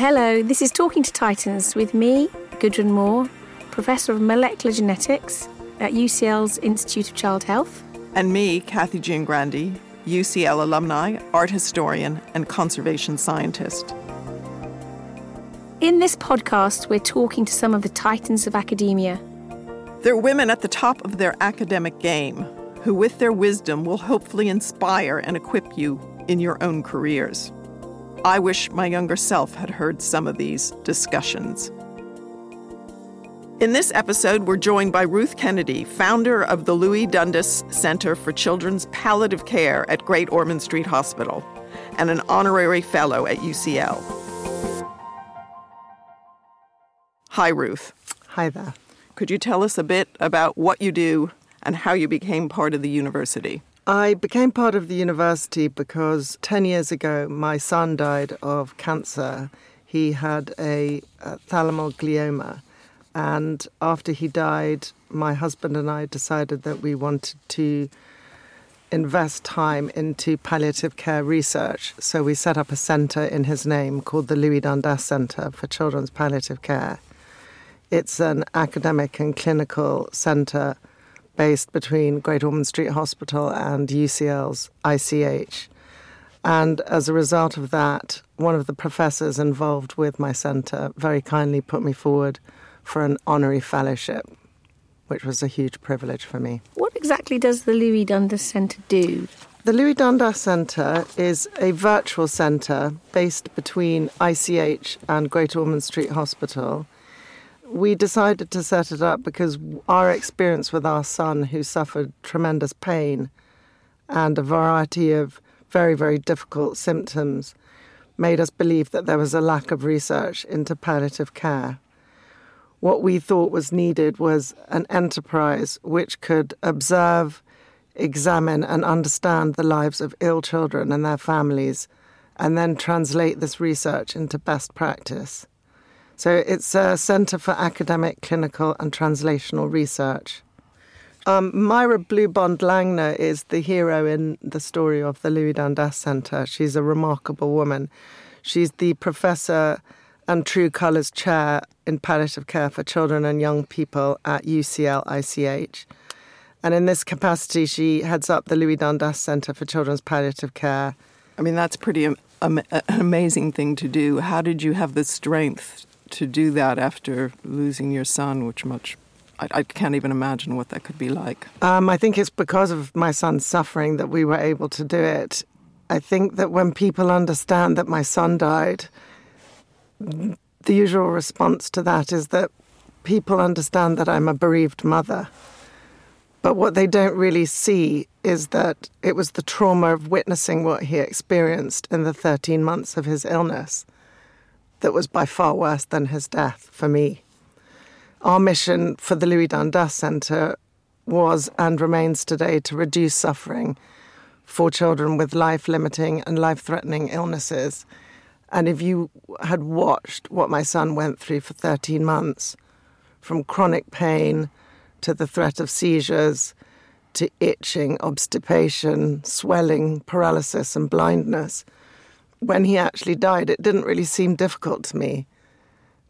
Hello, this is Talking to Titans with me, Gudrun Moore, Professor of Molecular Genetics at UCL's Institute of Child Health. And me, Kathy Giangrandi, UCL alumni, art historian, and conservation scientist. In this podcast, we're talking to some of the titans of academia. They're women at the top of their academic game who, with their wisdom, will hopefully inspire and equip you in your own careers. I wish my younger self had heard some of these discussions. In this episode, we're joined by Ruth Kennedy, founder of the Louis Dundas Center for Children's Palliative Care at Great Ormond Street Hospital and an honorary fellow at UCL. Hi, Ruth. Hi there. Could you tell us a bit about what you do and how you became part of the university? I became part of the university because 10 years ago my son died of cancer. He had a, a glioma and after he died, my husband and I decided that we wanted to invest time into palliative care research. So we set up a centre in his name called the Louis Dundas Centre for Children's Palliative Care. It's an academic and clinical centre based between Great Ormond Street Hospital and UCL's ICH. And as a result of that, one of the professors involved with my centre very kindly put me forward for an honorary fellowship, which was a huge privilege for me. What exactly does the Louis Dundas Centre do? The Louis Dundas Centre is a virtual centre based between ICH and Great Ormond Street Hospital. We decided to set it up because our experience with our son, who suffered tremendous pain and a variety of very, very difficult symptoms, made us believe that there was a lack of research into palliative care what we thought was needed was an enterprise which could observe, examine, and understand the lives of ill children and their families, and then translate this research into best practice. So it's a Centre for Academic, Clinical, and Translational Research. Um, Myra Bluebond Langner is the hero in the story of the Louis Dundas Centre. She's a remarkable woman. She's the professor and True Colours Chair in Palliative Care for Children and Young People at UCL ICH. And in this capacity, she heads up the Louis Dundas Centre for Children's Palliative Care. I mean, that's pretty an amazing thing to do. How did you have the strength to do that after losing your son, which much I, I can't even imagine what that could be like. Um, I think it's because of my son's suffering that we were able to do it. I think that when people understand that my son died, the usual response to that is that people understand that I'm a bereaved mother. But what they don't really see is that it was the trauma of witnessing what he experienced in the 13 months of his illness that was by far worse than his death for me. Our mission for the Louis Dundas Centre was and remains today to reduce suffering for children with life limiting and life threatening illnesses and if you had watched what my son went through for 13 months, from chronic pain to the threat of seizures to itching, obstipation, swelling, paralysis, and blindness, when he actually died, it didn't really seem difficult to me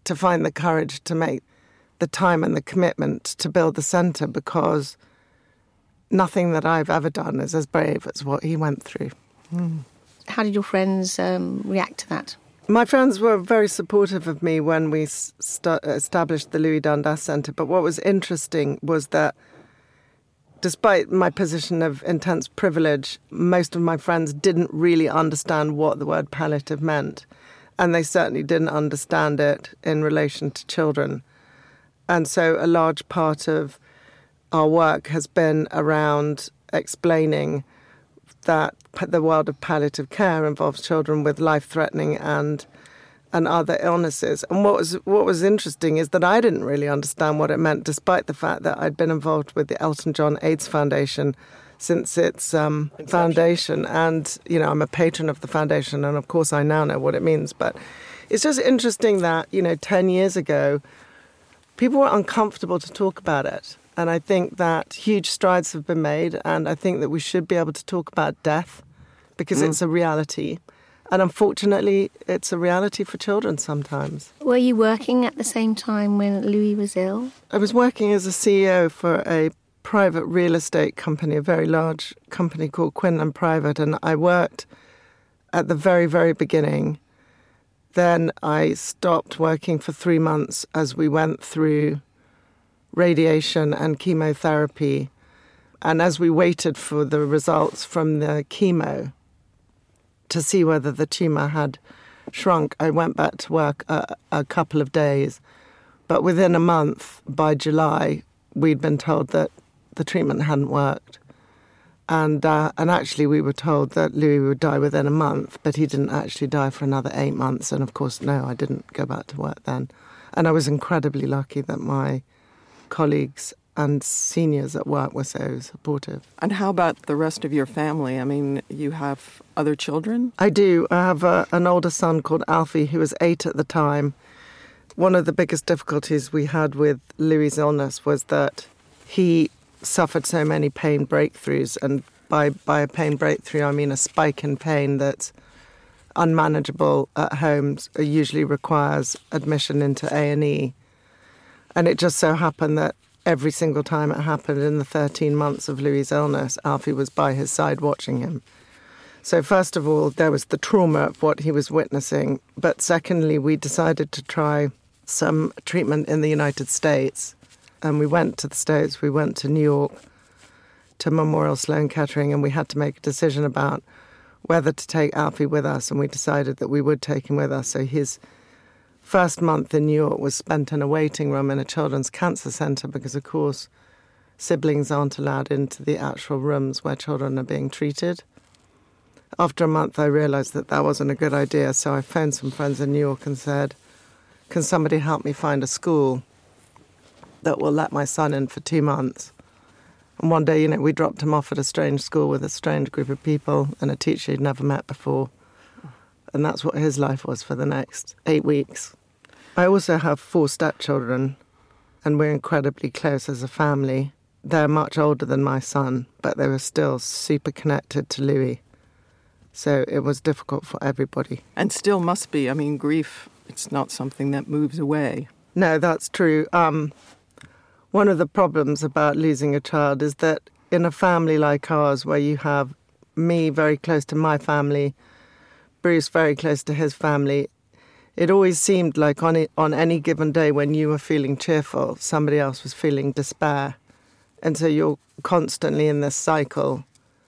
to find the courage to make the time and the commitment to build the centre because nothing that I've ever done is as brave as what he went through. Mm. How did your friends um, react to that? My friends were very supportive of me when we st- established the Louis Dundas Centre. But what was interesting was that despite my position of intense privilege, most of my friends didn't really understand what the word palliative meant. And they certainly didn't understand it in relation to children. And so a large part of our work has been around explaining that the world of palliative care involves children with life-threatening and and other illnesses. And what was what was interesting is that I didn't really understand what it meant, despite the fact that I'd been involved with the Elton John AIDS Foundation since its um, foundation, and you know I'm a patron of the foundation, and of course I now know what it means. But it's just interesting that you know ten years ago, people were uncomfortable to talk about it. And I think that huge strides have been made, and I think that we should be able to talk about death because mm. it's a reality. And unfortunately, it's a reality for children sometimes. Were you working at the same time when Louis was ill? I was working as a CEO for a private real estate company, a very large company called Quinlan Private, and I worked at the very, very beginning. Then I stopped working for three months as we went through radiation and chemotherapy. And as we waited for the results from the chemo to see whether the tumour had shrunk, I went back to work a, a couple of days. But within a month, by July, we'd been told that the treatment hadn't worked. And, uh, and actually, we were told that Louis would die within a month, but he didn't actually die for another eight months. And of course, no, I didn't go back to work then. And I was incredibly lucky that my colleagues and seniors at work were so supportive. And how about the rest of your family? I mean, you have other children? I do. I have a, an older son called Alfie who was eight at the time. One of the biggest difficulties we had with Louis' illness was that he suffered so many pain breakthroughs, and by by a pain breakthrough, I mean a spike in pain that's unmanageable at home. Usually requires admission into A and E, and it just so happened that every single time it happened in the 13 months of Louis' illness, Alfie was by his side watching him. So, first of all, there was the trauma of what he was witnessing. But secondly, we decided to try some treatment in the United States and we went to the States, we went to New York, to Memorial Sloan Kettering, and we had to make a decision about whether to take Alfie with us, and we decided that we would take him with us. So his first month in New York was spent in a waiting room in a children's cancer center because, of course, siblings aren't allowed into the actual rooms where children are being treated. After a month, I realized that that wasn't a good idea, so I phoned some friends in New York and said, Can somebody help me find a school that will let my son in for two months. And one day, you know, we dropped him off at a strange school with a strange group of people and a teacher he'd never met before. And that's what his life was for the next eight weeks. I also have four stepchildren, and we're incredibly close as a family. They're much older than my son, but they were still super connected to Louis. So it was difficult for everybody. And still must be. I mean, grief, it's not something that moves away. No, that's true. Um, one of the problems about losing a child is that in a family like ours, where you have me very close to my family, Bruce very close to his family, it always seemed like on it, on any given day when you were feeling cheerful, somebody else was feeling despair, and so you're constantly in this cycle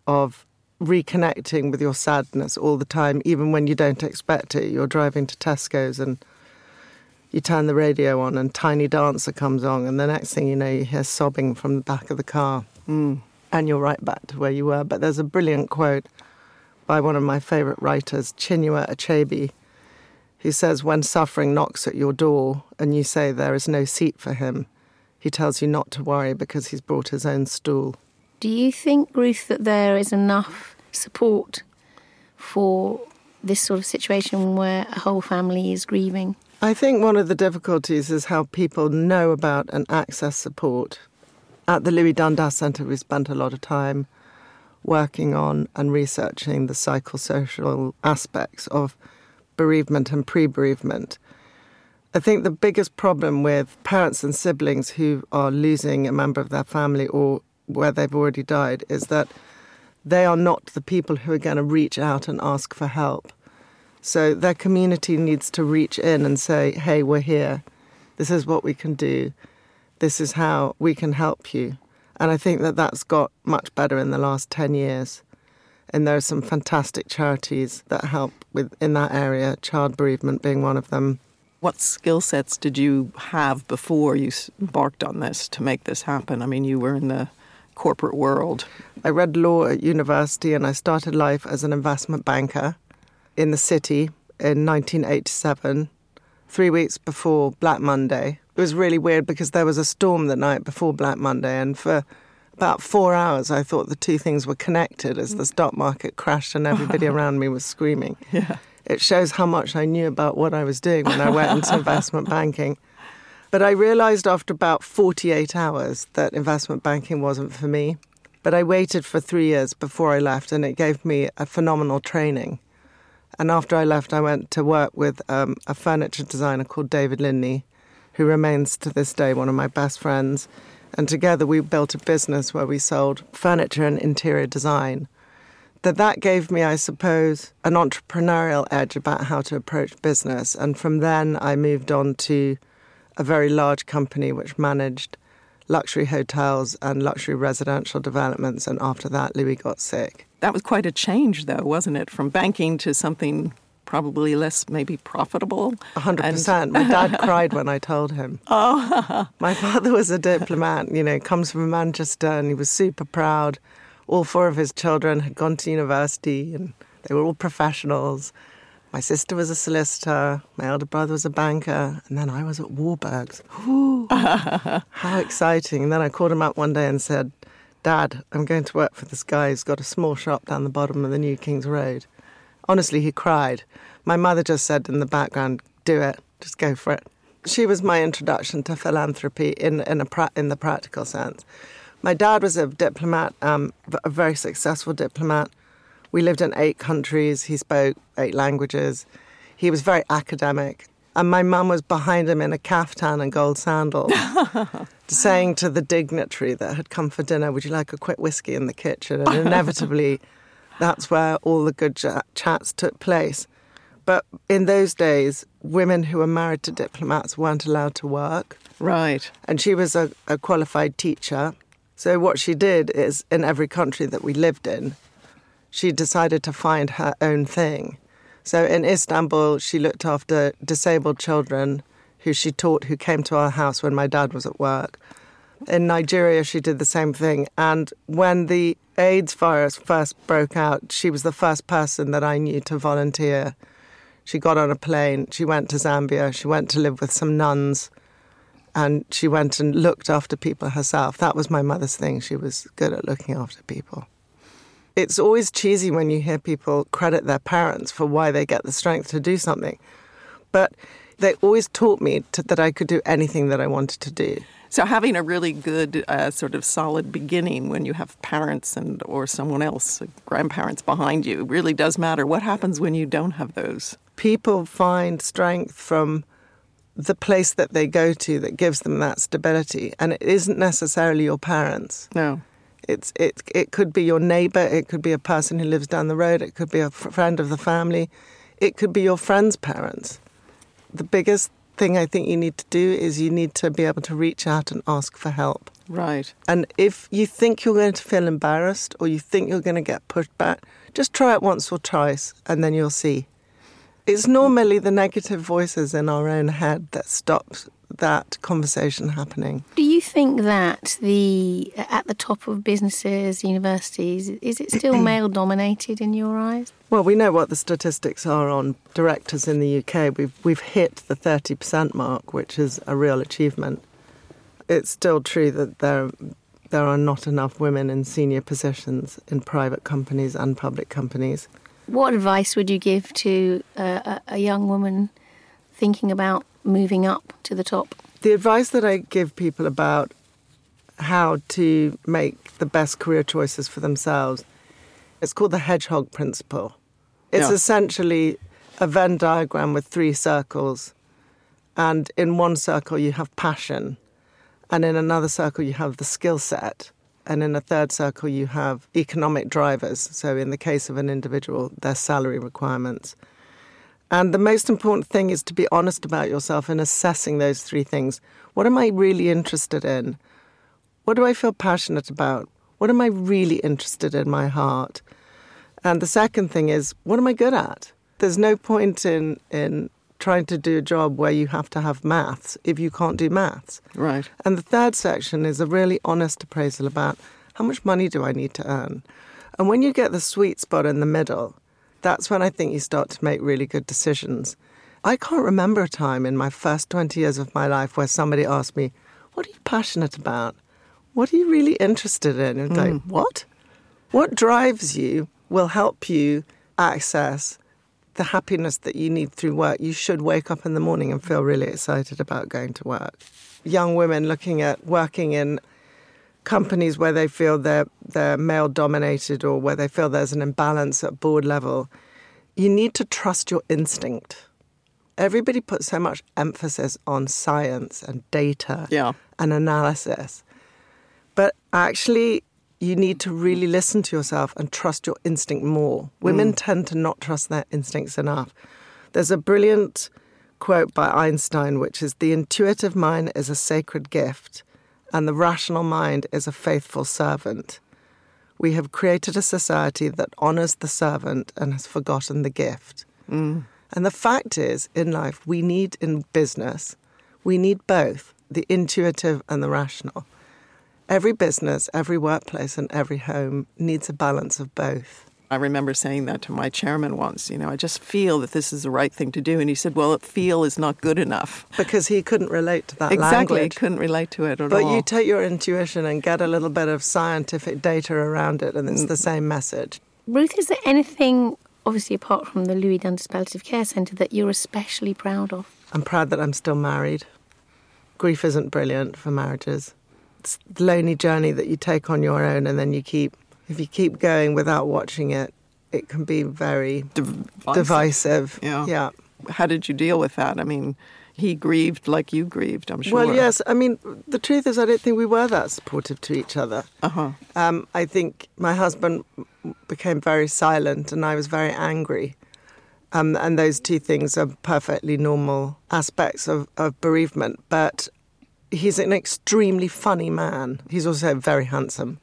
of reconnecting with your sadness all the time, even when you don't expect it. You're driving to Tesco's and you turn the radio on and Tiny Dancer comes on, and the next thing you know, you hear sobbing from the back of the car. Mm. And you're right back to where you were. But there's a brilliant quote by one of my favourite writers, Chinua Achebe, who says, When suffering knocks at your door and you say there is no seat for him, he tells you not to worry because he's brought his own stool. Do you think, Ruth, that there is enough support for this sort of situation where a whole family is grieving? I think one of the difficulties is how people know about and access support. At the Louis Dundas Centre, we spent a lot of time working on and researching the psychosocial aspects of bereavement and pre bereavement. I think the biggest problem with parents and siblings who are losing a member of their family or where they've already died is that they are not the people who are going to reach out and ask for help. So their community needs to reach in and say, hey, we're here. This is what we can do. This is how we can help you. And I think that that's got much better in the last 10 years. And there are some fantastic charities that help with in that area, child bereavement being one of them. What skill sets did you have before you embarked on this to make this happen? I mean, you were in the corporate world. I read law at university and I started life as an investment banker in the city in 1987, three weeks before Black Monday. It was really weird because there was a storm the night before Black Monday, and for about four hours, I thought the two things were connected as the stock market crashed and everybody around me was screaming. Yeah. It shows how much I knew about what I was doing when I went into investment banking. But I realized after about 48 hours that investment banking wasn't for me. But I waited for three years before I left, and it gave me a phenomenal training And after I left, I went to work with um, a furniture designer called David Linley, who remains to this day one of my best friends. And together we built a business where we sold furniture and interior design. That that gave me, I suppose, an entrepreneurial edge about how to approach business. And from then I moved on to a very large company which managed luxury hotels and luxury residential developments. And after that, Louis got sick. That was quite a change, though, wasn't it? From banking to something probably less maybe profitable. Hundred percent. My dad cried when I told him. Oh. My father was a diplomat, you know, comes from Manchester and he was super proud. All four of his children had gone to university and they were all professionals. My sister was a solicitor, my elder brother was a banker, and then I was at Warburg's. How exciting. And then I called him up one day and said, Dad, I'm going to work for this guy who's got a small shop down the bottom of the New King's Road. Honestly, he cried. My mother just said in the background, Do it, just go for it. She was my introduction to philanthropy in, in, a pra- in the practical sense. My dad was a diplomat, um, a very successful diplomat. We lived in eight countries. He spoke eight languages. He was very academic. And my mum was behind him in a caftan and gold sandals, saying to the dignitary that had come for dinner, Would you like a quick whiskey in the kitchen? And inevitably, that's where all the good chats took place. But in those days, women who were married to diplomats weren't allowed to work. Right. And she was a, a qualified teacher. So, what she did is, in every country that we lived in, she decided to find her own thing. So, in Istanbul, she looked after disabled children who she taught who came to our house when my dad was at work. In Nigeria, she did the same thing. And when the AIDS virus first broke out, she was the first person that I knew to volunteer. She got on a plane, she went to Zambia, she went to live with some nuns, and she went and looked after people herself. That was my mother's thing. She was good at looking after people. It's always cheesy when you hear people credit their parents for why they get the strength to do something. But they always taught me to, that I could do anything that I wanted to do. So having a really good uh, sort of solid beginning when you have parents and or someone else, grandparents behind you, really does matter. What happens when you don't have those? People find strength from the place that they go to that gives them that stability, and it isn't necessarily your parents. No. It's it it could be your neighbor, it could be a person who lives down the road, it could be a friend of the family, it could be your friend's parents. The biggest thing I think you need to do is you need to be able to reach out and ask for help. Right. And if you think you're going to feel embarrassed or you think you're going to get pushed back, just try it once or twice and then you'll see. It's normally the negative voices in our own head that stops that conversation happening. Do you think that the at the top of businesses, universities, is it still male dominated in your eyes? Well, we know what the statistics are on directors in the UK. We've we've hit the 30% mark, which is a real achievement. It's still true that there there are not enough women in senior positions in private companies and public companies. What advice would you give to a, a young woman thinking about moving up to the top? The advice that I give people about how to make the best career choices for themselves it's called the hedgehog principle. It's yeah. essentially a Venn diagram with three circles. And in one circle, you have passion. And in another circle, you have the skill set. And in a third circle, you have economic drivers. So, in the case of an individual, their salary requirements. And the most important thing is to be honest about yourself in assessing those three things. What am I really interested in? What do I feel passionate about? What am I really interested in my heart? And the second thing is, what am I good at? There's no point in, in trying to do a job where you have to have maths if you can't do maths. Right. And the third section is a really honest appraisal about how much money do I need to earn? And when you get the sweet spot in the middle, that's when I think you start to make really good decisions. I can't remember a time in my first 20 years of my life where somebody asked me, What are you passionate about? What are you really interested in? And mm. like, what? What drives you will help you access the happiness that you need through work. You should wake up in the morning and feel really excited about going to work. Young women looking at working in companies where they feel they're, they're male dominated or where they feel there's an imbalance at board level, you need to trust your instinct. Everybody puts so much emphasis on science and data Yeah. and analysis. But actually, you need to really listen to yourself and trust your instinct more. Women mm. tend to not trust their instincts enough. There's a brilliant quote by Einstein, which is The intuitive mind is a sacred gift, and the rational mind is a faithful servant. We have created a society that honors the servant and has forgotten the gift. Mm. And the fact is, in life, we need in business, we need both the intuitive and the rational. Every business, every workplace, and every home needs a balance of both. I remember saying that to my chairman once. You know, I just feel that this is the right thing to do. And he said, well, feel is not good enough. Because he couldn't relate to that exactly. language. Couldn't relate to it at But all. But you take your intuition and get a little bit of scientific data around it, and it's the mm. same message. Ruth, is there anything, obviously apart from the Louis Dundas Palliative Care Centre, that you're especially proud of? I'm proud that I'm still married. Grief isn't brilliant for marriages. It's the lonely journey that you take on your own, and then you keep, if you keep going without watching it, it can be very Divisive. divisive. Yeah. Yeah. How did you deal with that? I mean, he grieved like you grieved, I'm sure. Well, yes. I mean, the truth is, I don't think we were that supportive to each other. Uh-huh. Um, I think my husband became very silent and I was very angry. Um, and those two things are perfectly normal aspects of, of bereavement. But he's an extremely funny man. He's also very handsome.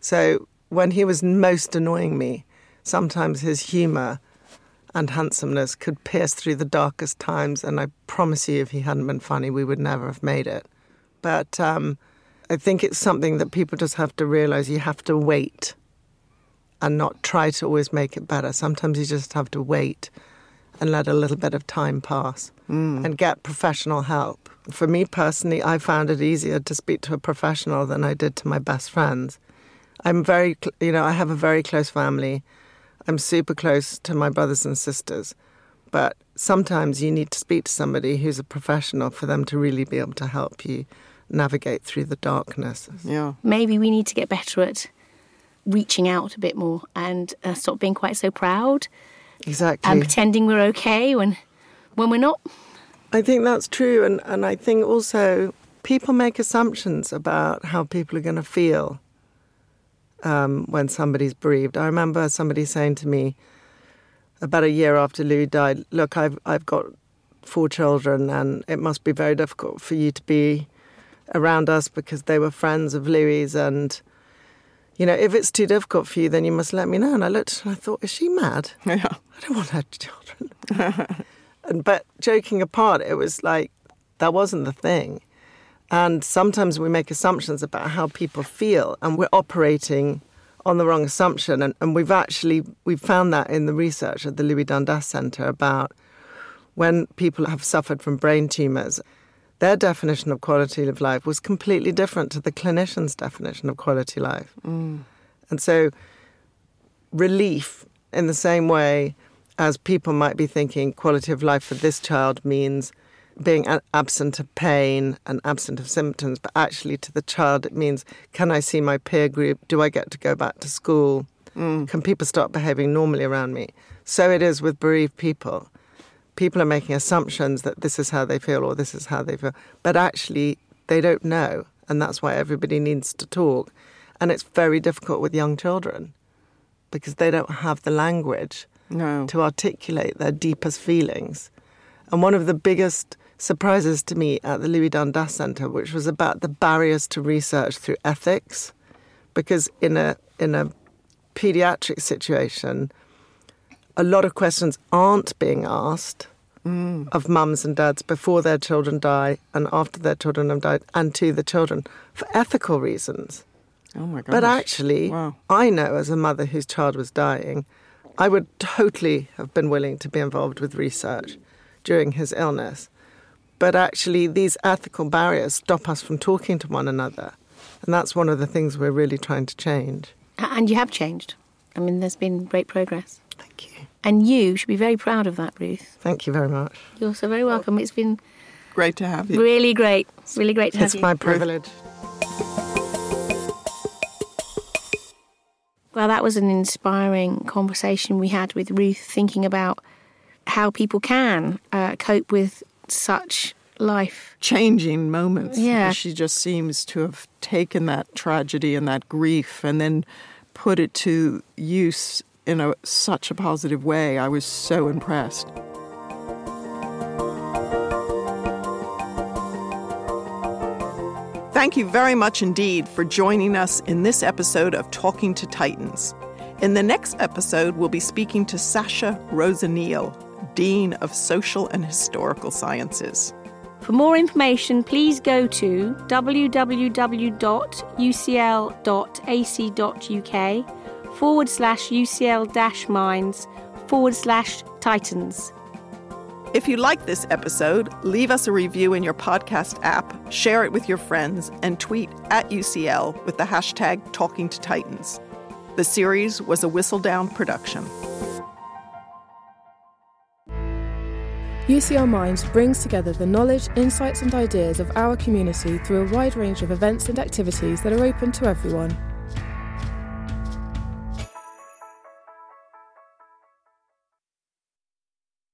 So when he was most annoying me, sometimes his humour and handsomeness could pierce through the darkest times. And I promise you, if he hadn't been funny, we would never have made it. But um, I think it's something that people just have to realize you have to wait and not try to always make it better. Sometimes you just have to wait and let a little bit of time pass and get professional help. For me personally, I found it easier to speak to a professional than I did to my best friends. I'm very, cl- you know, I have a very close family. I'm super close to my brothers and sisters. But sometimes you need to speak to somebody who's a professional for them to really be able to help you navigate through the darkness. Yeah. Maybe we need to get better at reaching out a bit more and uh, stop being quite so proud Exactly. and pretending we're okay when when we're not. I think that's true. And, and I think also people make assumptions about how people are going to feel um, when somebody's bereaved. I remember somebody saying to me about a year after Louis died, Look, I've, I've got four children, and it must be very difficult for you to be around us because they were friends of Louis. And, you know, if it's too difficult for you, then you must let me know. And I looked and I thought, Is she mad? Yeah. I don't want her children. and, but joking apart, it was like that wasn't the thing. And sometimes we make assumptions about how people feel, and we're operating on the wrong assumption. And, and we've actually we found that in the research at the Louis Dundas Centre about when people have suffered from brain tumours. Their definition of quality of life was completely different to the clinician's definition of quality of life. Mm. And so relief in the same way as people might be thinking quality of life for this child means being absent of pain and absent of symptoms, but actually to the child it means can I see my peer group? Do I get to go back to school? Mm. Can people start behaving normally around me? So it is with bereaved people. People are making assumptions that this is how they feel or this is how they feel, but actually they don't know, and that's why everybody needs to talk. And it's very difficult with young children because they don't have the language No. to articulate their deepest feelings. And one of the biggest surprises to me at the Louis Dundas Centre, which was about the barriers to research through ethics, because in a in a pediatric situation, a lot of questions aren't being asked mm. of mums and dads before their children die and after their children have died, and to the children for ethical reasons. Oh my gosh. But actually, Wow. I know as a mother whose child was dying, I would totally have been willing to be involved with research during his illness. But actually, these ethical barriers stop us from talking to one another. And that's one of the things we're really trying to change. And you have changed. I mean, there's been great progress. Thank you. And you should be very proud of that, Ruth. Thank you very much. You're so very welcome. It's been Great to have you. really great. Really great to have you. It's my privilege. Well, that was an inspiring conversation we had with Ruth, thinking about how people can uh, cope with such life changing moments. Yeah. She just seems to have taken that tragedy and that grief and then put it to use in a, such a positive way. I was so impressed. Thank you very much indeed for joining us in this episode of Talking to Titans. In the next episode, we'll be speaking to Sasha Roseneil, Dean of Social and Historical Sciences. For more information, please go to www.ucl.ac.uk forward slash UCL dash minds forward slash titans. If you like this episode, leave us a review in your podcast app, share it with your friends, and tweet at UCL with the hashtag Talking to Titans. The series was a Whistledown production. UCL Minds brings together the knowledge, insights, and ideas of our community through a wide range of events and activities that are open to everyone.